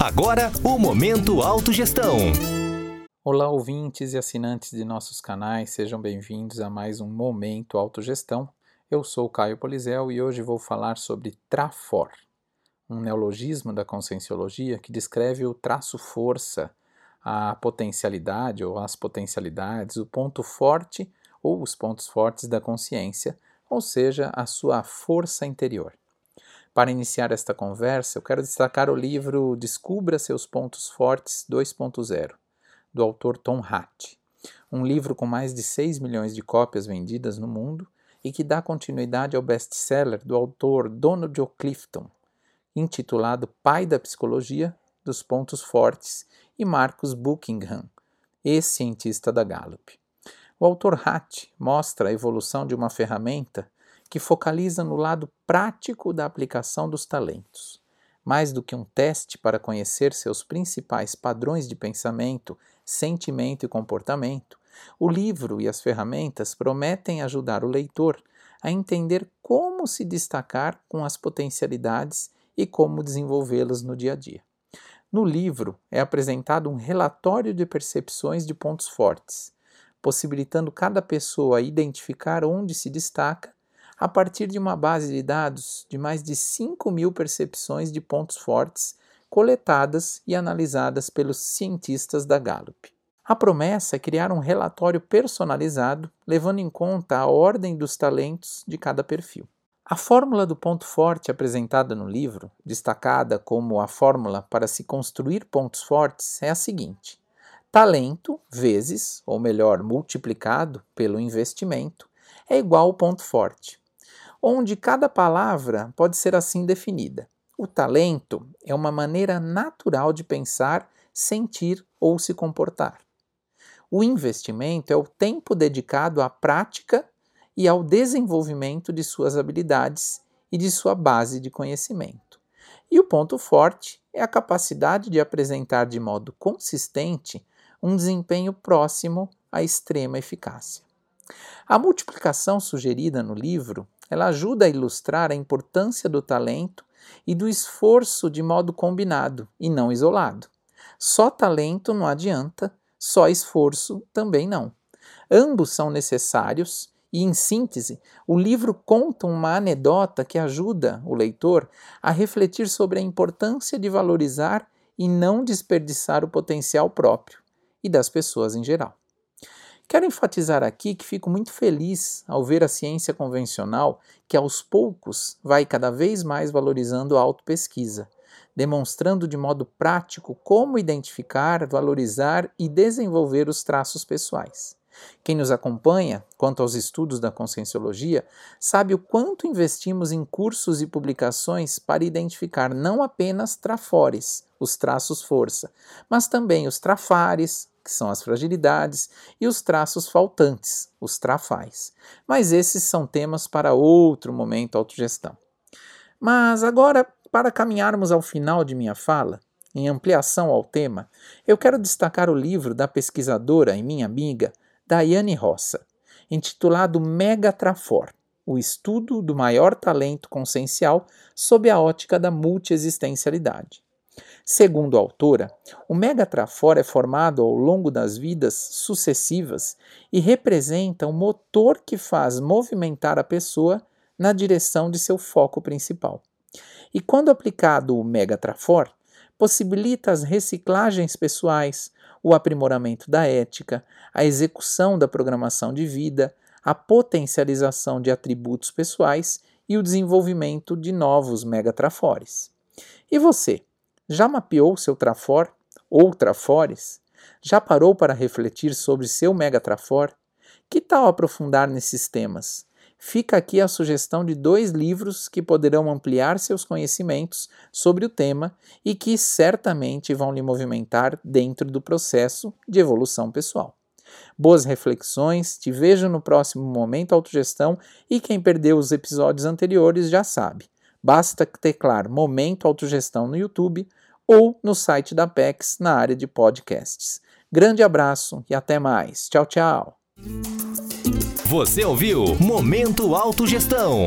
Agora, o Momento Autogestão. Olá, ouvintes e assinantes de nossos canais, sejam bem-vindos a mais um Momento Autogestão. Eu sou Caio Polizel e hoje vou falar sobre Trafor, um neologismo da conscienciologia que descreve o traço força, a potencialidade ou as potencialidades, o ponto forte ou os pontos fortes da consciência, ou seja, a sua força interior. Para iniciar esta conversa, eu quero destacar o livro Descubra seus pontos fortes 2.0, do autor Tom Hatt, um livro com mais de 6 milhões de cópias vendidas no mundo e que dá continuidade ao best-seller do autor Donald O. Clifton, intitulado Pai da Psicologia dos Pontos Fortes, e Marcus Buckingham, ex-cientista da Gallup. O autor Hatt mostra a evolução de uma ferramenta que focaliza no lado prático da aplicação dos talentos. Mais do que um teste para conhecer seus principais padrões de pensamento, sentimento e comportamento, o livro e as ferramentas prometem ajudar o leitor a entender como se destacar com as potencialidades e como desenvolvê-las no dia a dia. No livro é apresentado um relatório de percepções de pontos fortes, possibilitando cada pessoa identificar onde se destaca a partir de uma base de dados de mais de 5 mil percepções de pontos fortes coletadas e analisadas pelos cientistas da Gallup. A promessa é criar um relatório personalizado, levando em conta a ordem dos talentos de cada perfil. A fórmula do ponto forte apresentada no livro, destacada como a fórmula para se construir pontos fortes, é a seguinte: talento vezes, ou melhor, multiplicado pelo investimento, é igual ao ponto forte, onde cada palavra pode ser assim definida. O talento é uma maneira natural de pensar, sentir ou se comportar. O investimento é o tempo dedicado à prática e ao desenvolvimento de suas habilidades e de sua base de conhecimento. E o ponto forte é a capacidade de apresentar de modo consistente um desempenho próximo à extrema eficácia. A multiplicação sugerida no livro, ela ajuda a ilustrar a importância do talento e do esforço de modo combinado e não isolado. Só talento não adianta, só esforço também não. Ambos são necessários e, em síntese, o livro conta uma anedota que ajuda o leitor a refletir sobre a importância de valorizar e não desperdiçar o potencial próprio e das pessoas em geral. Quero enfatizar aqui que fico muito feliz ao ver a ciência convencional que aos poucos vai cada vez mais valorizando a autopesquisa, demonstrando de modo prático como identificar, valorizar e desenvolver os traços pessoais. Quem nos acompanha quanto aos estudos da conscienciologia sabe o quanto investimos em cursos e publicações para identificar não apenas trafores, os traços força, mas também os trafares, que são as fragilidades, e os traços faltantes, os trafais. Mas esses são temas para outro momento autogestão. Mas agora, para caminharmos ao final de minha fala, em ampliação ao tema, eu quero destacar o livro da pesquisadora e minha amiga Daiane Roça, intitulado Megatrafor, o estudo do maior talento consciencial sob a ótica da multiexistencialidade. Segundo a autora, o megatrafor é formado ao longo das vidas sucessivas e representa o motor que faz movimentar a pessoa na direção de seu foco principal. E quando aplicado o megatrafor, possibilita as reciclagens pessoais, o aprimoramento da ética, a execução da programação de vida, a potencialização de atributos pessoais e o desenvolvimento de novos megatrafores. E você, já mapeou seu trafor ou trafores? Já parou para refletir sobre seu megatrafor? Que tal aprofundar nesses temas? Fica aqui a sugestão de dois livros que poderão ampliar seus conhecimentos sobre o tema e que certamente vão lhe movimentar dentro do processo de evolução pessoal. Boas reflexões, te vejo no próximo Momento Autogestão e quem perdeu os episódios anteriores já sabe. Basta teclar Momento Autogestão no YouTube ou no site da PEX na área de podcasts. Grande abraço e até mais. Tchau, tchau. Você ouviu Momento Autogestão.